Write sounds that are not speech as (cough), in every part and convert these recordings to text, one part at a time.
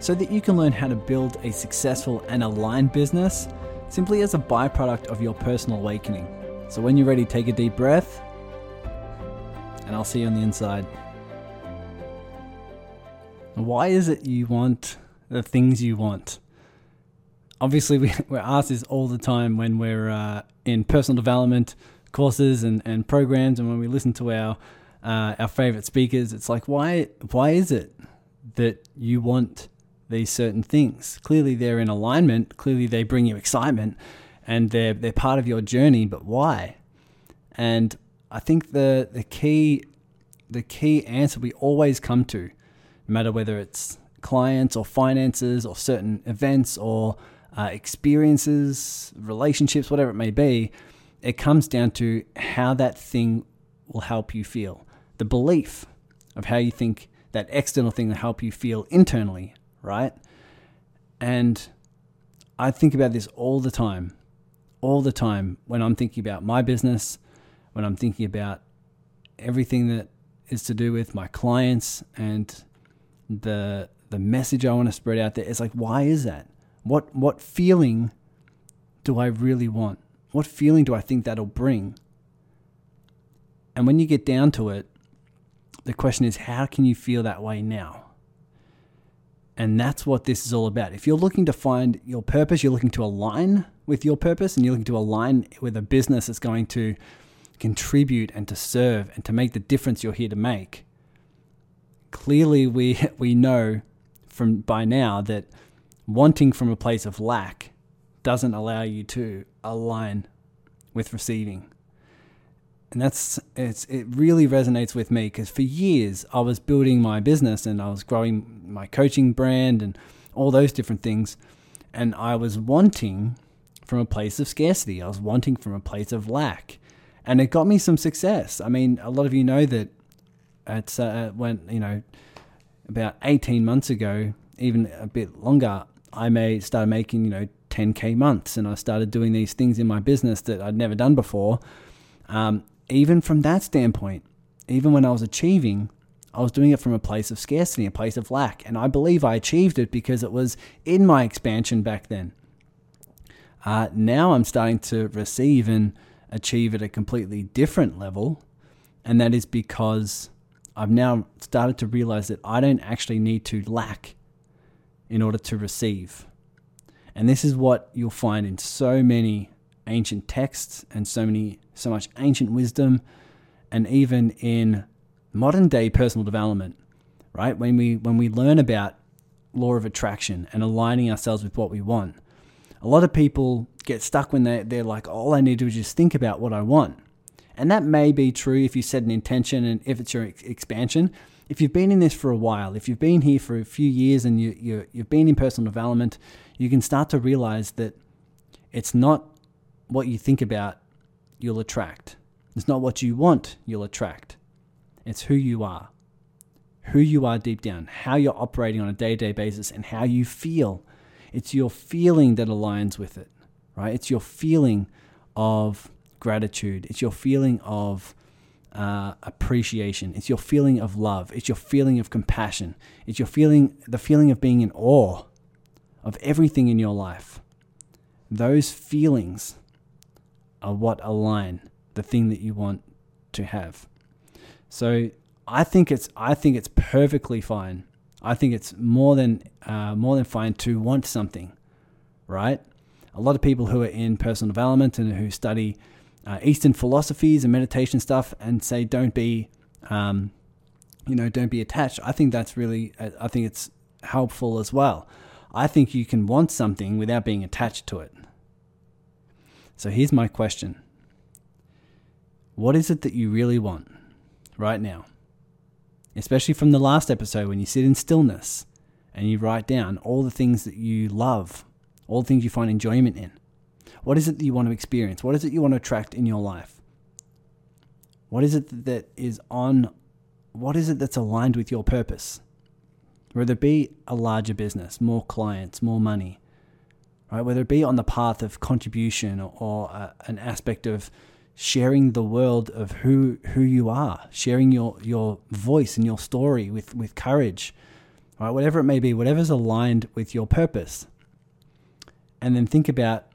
so that you can learn how to build a successful and aligned business simply as a byproduct of your personal awakening. So when you're ready, take a deep breath, and I'll see you on the inside. Why is it you want the things you want? Obviously, we, (laughs) we're asked this all the time when we're uh, in personal development courses and, and programs, and when we listen to our uh, our favorite speakers. It's like, why why is it that you want these certain things. Clearly, they're in alignment. Clearly, they bring you excitement, and they're they're part of your journey. But why? And I think the the key the key answer we always come to, no matter whether it's clients or finances or certain events or uh, experiences, relationships, whatever it may be, it comes down to how that thing will help you feel. The belief of how you think that external thing will help you feel internally right? And I think about this all the time, all the time when I'm thinking about my business, when I'm thinking about everything that is to do with my clients and the the message I want to spread out there. It's like, why is that? What what feeling do I really want? What feeling do I think that'll bring? And when you get down to it, the question is, how can you feel that way now? And that's what this is all about. If you're looking to find your purpose, you're looking to align with your purpose, and you're looking to align with a business that's going to contribute and to serve and to make the difference you're here to make. Clearly, we, (laughs) we know from by now that wanting from a place of lack doesn't allow you to align with receiving and that's it's it really resonates with me because for years I was building my business and I was growing my coaching brand and all those different things, and I was wanting from a place of scarcity. I was wanting from a place of lack, and it got me some success. I mean, a lot of you know that it's uh, when you know about eighteen months ago, even a bit longer, I made started making you know 10k months, and I started doing these things in my business that I'd never done before. Um, even from that standpoint, even when I was achieving, I was doing it from a place of scarcity, a place of lack. And I believe I achieved it because it was in my expansion back then. Uh, now I'm starting to receive and achieve at a completely different level. And that is because I've now started to realize that I don't actually need to lack in order to receive. And this is what you'll find in so many ancient texts and so many so much ancient wisdom and even in modern day personal development right? When we when we learn about law of attraction and aligning ourselves with what we want a lot of people get stuck when they they're like all i need to do is just think about what i want. And that may be true if you set an intention and if it's your ex- expansion. If you've been in this for a while if you've been here for a few years and you, you you've been in personal development you can start to realize that it's not what you think about, you'll attract. It's not what you want, you'll attract. It's who you are. Who you are deep down, how you're operating on a day to day basis, and how you feel. It's your feeling that aligns with it, right? It's your feeling of gratitude. It's your feeling of uh, appreciation. It's your feeling of love. It's your feeling of compassion. It's your feeling, the feeling of being in awe of everything in your life. Those feelings are what align the thing that you want to have. So I think it's I think it's perfectly fine. I think it's more than uh, more than fine to want something, right? A lot of people who are in personal development and who study uh, Eastern philosophies and meditation stuff and say don't be, um, you know, don't be attached. I think that's really I think it's helpful as well. I think you can want something without being attached to it. So here's my question What is it that you really want right now? Especially from the last episode when you sit in stillness and you write down all the things that you love, all the things you find enjoyment in. What is it that you want to experience? What is it you want to attract in your life? What is it that is on, what is it that's aligned with your purpose? Whether it be a larger business, more clients, more money, right? Whether it be on the path of contribution or, uh, an aspect of sharing the world of who who you are, sharing your your voice and your story with with courage, right? Whatever it may be, whatever's aligned with your purpose. And then think about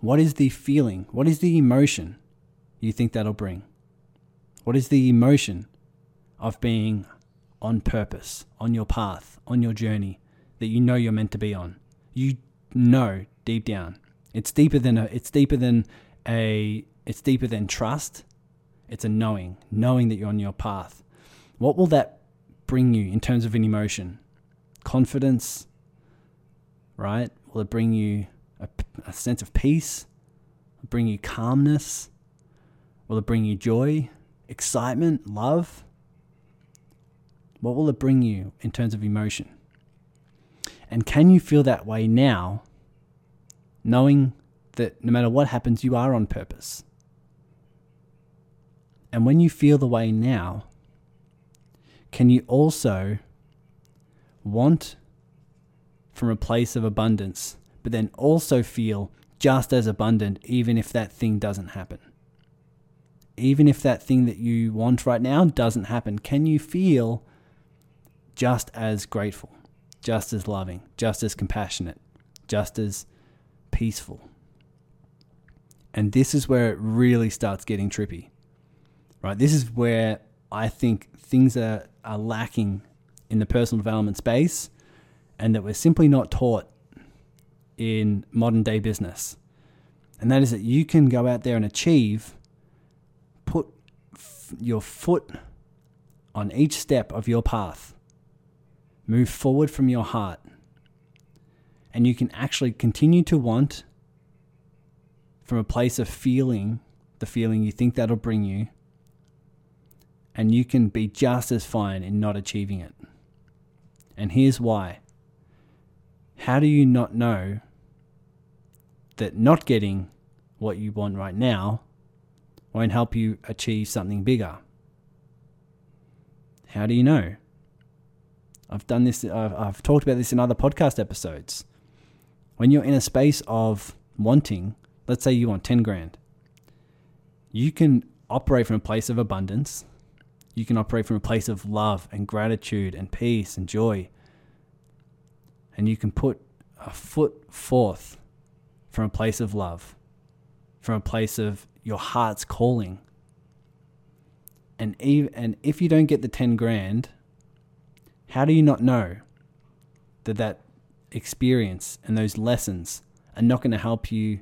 what is the feeling, what is the emotion you think that'll bring? What is the emotion of being on purpose, on your path, on your journey that you know you're meant to be on? You know deep down. It's deeper than a it's deeper than a it's deeper than trust. It's a knowing, knowing that you're on your path. What will that bring you in terms of an emotion? Confidence, right? Will it bring you a, a sense of peace? Bring you calmness? Will it bring you joy, excitement, love? What will it bring you in terms of emotion? And can you feel that way now, knowing that no matter what happens, you are on purpose? And when you feel the way now, can you also want from a place of abundance, but then also feel just as abundant, even if that thing doesn't happen? Even if that thing that you want right now doesn't happen, can you feel just as grateful, just as loving, just as compassionate, just as peaceful? And this is where it really starts getting trippy, right? This is where I think things are, are lacking in the personal development space and that we're simply not taught in modern day business. And that is that you can go out there and achieve, put f- your foot on each step of your path, move forward from your heart, and you can actually continue to want from a place of feeling the feeling you think that'll bring you and you can be just as fine in not achieving it. And here's why. How do you not know that not getting what you want right now won't help you achieve something bigger? How do you know? I've done this, I've, I've talked about this in other podcast episodes. When you're in a space of wanting, let's say you want 10 grand, you can operate from a place of abundance you can operate from a place of love and gratitude and peace and joy. And you can put a foot forth from a place of love, from a place of your heart's calling. And, even, and if you don't get the 10 grand, how do you not know that that experience and those lessons are not going to help you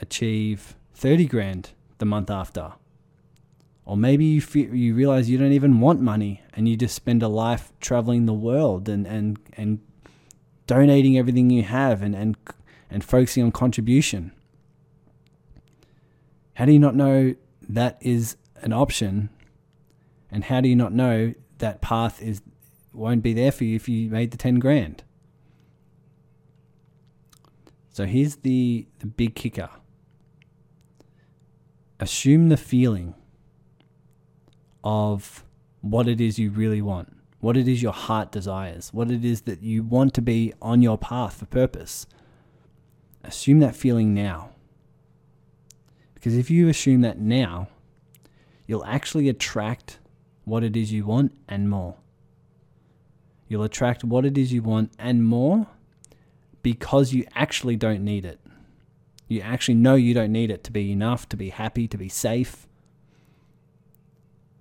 achieve 30 grand the month after? Or maybe you feel, you realize you don't even want money and you just spend a life traveling the world and, and, and donating everything you have and, and, and focusing on contribution. How do you not know that is an option? And how do you not know that path is won't be there for you if you made the 10 grand? So here's the, the big kicker. Assume the feeling of what it is you really want, what it is your heart desires, what it is that you want to be on your path for purpose. Assume that feeling now. Because if you assume that now, you'll actually attract what it is you want and more. You'll attract what it is you want and more because you actually don't need it. You actually know you don't need it to be enough, to be happy, to be safe,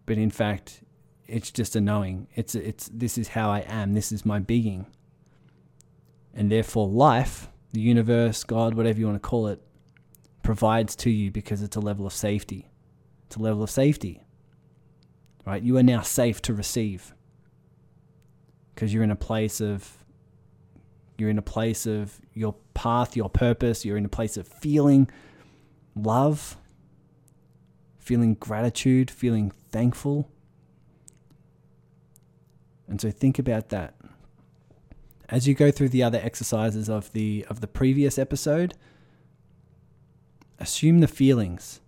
but in fact, it's just a knowing. It's it's this is how I am. This is my being. And therefore, life, the universe, God, whatever you want to call it, provides to you because it's a level of safety. It's a level of safety. Right? You are now safe to receive because you're in a place of you're in a place of your path, your purpose, you're in a place of feeling love, feeling gratitude, feeling thankful. And so think about that. as you go through the other exercises of the of the previous episode, assume the feelings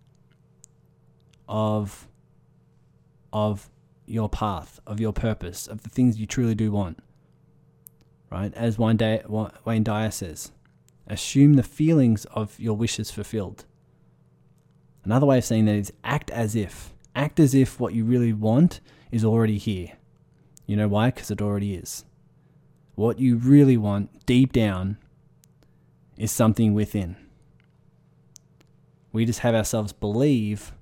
of of your path, of your purpose, of the things you truly do want. Right? As Wayne Dyer says, assume the feelings of your wishes fulfilled. Another way of saying that is act as if. Act as if what you really want is already here. You know why? Because it already is. What you really want deep down is something within. We just have ourselves believe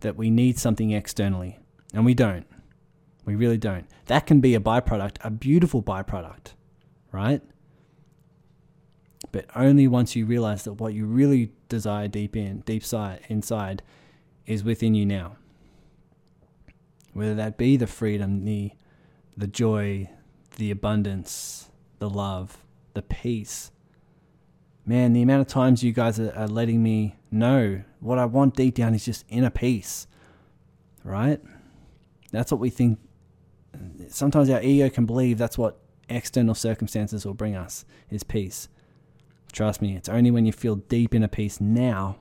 that we need something externally, and we don't. We really don't. That can be a byproduct, a beautiful byproduct, right? But only once you realize that what you really desire deep in, deep side, inside, is within you now. Whether that be the freedom, the the joy, the abundance, the love, the peace. Man, the amount of times you guys are, are letting me know what I want deep down is just inner peace, right? That's what we think. Sometimes our ego can believe that's what external circumstances will bring us is peace. Trust me, it's only when you feel deep inner peace now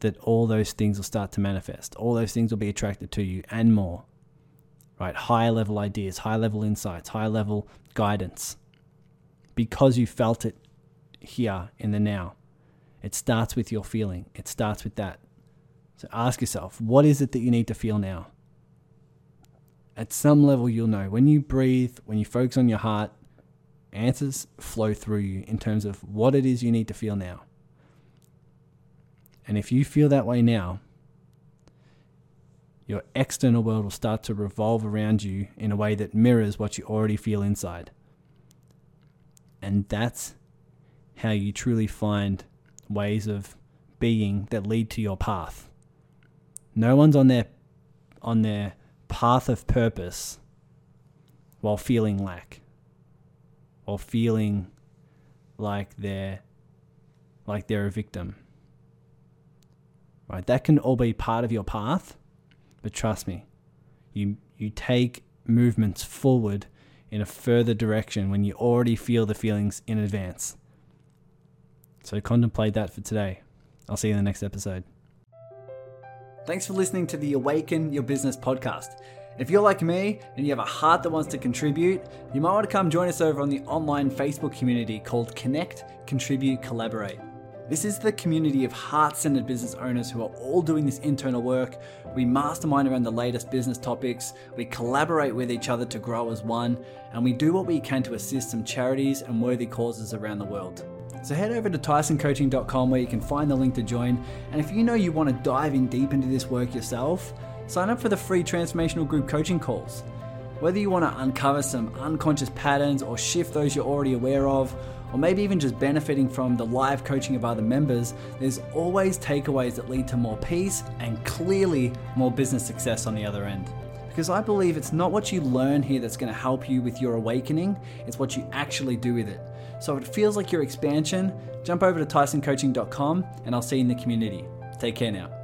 that all those things will start to manifest. All those things will be attracted to you and more right? Higher level ideas, higher level insights, higher level guidance because you felt it here in the now. It starts with your feeling, it starts with that. So ask yourself, what is it that you need to feel now? At some level, you'll know. When you breathe, when you focus on your heart, answers flow through you in terms of what it is you need to feel now. And if you feel that way now, your external world will start to revolve around you in a way that mirrors what you already feel inside. And that's how you truly find ways of being that lead to your path. No one's on their on their path of purpose while feeling lack. or feeling like they're like they're a victim. Right? That can all be part of your path but trust me, you you take movements forward in a further direction when you already feel the feelings in advance. So contemplate that for today. I'll see you in the next episode. Thanks for listening to the Awaken Your Business podcast. If you're like me and you have a heart that wants to contribute, you might want to come join us over on the online Facebook community called Connect, Contribute, Collaborate. This is the community of heart centered business owners who are all doing this internal work. We mastermind around the latest business topics, we collaborate with each other to grow as one, and we do what we can to assist some charities and worthy causes around the world. So head over to tysoncoaching.com where you can find the link to join. And if you know you want to dive in deep into this work yourself, sign up for the free transformational group coaching calls. Whether you want to uncover some unconscious patterns or shift those you're already aware of, or maybe even just benefiting from the live coaching of other members, there's always takeaways that lead to more peace and clearly more business success on the other end. Because I believe it's not what you learn here that's going to help you with your awakening, it's what you actually do with it. So if it feels like your expansion, jump over to tysoncoaching.com and I'll see you in the community. Take care now.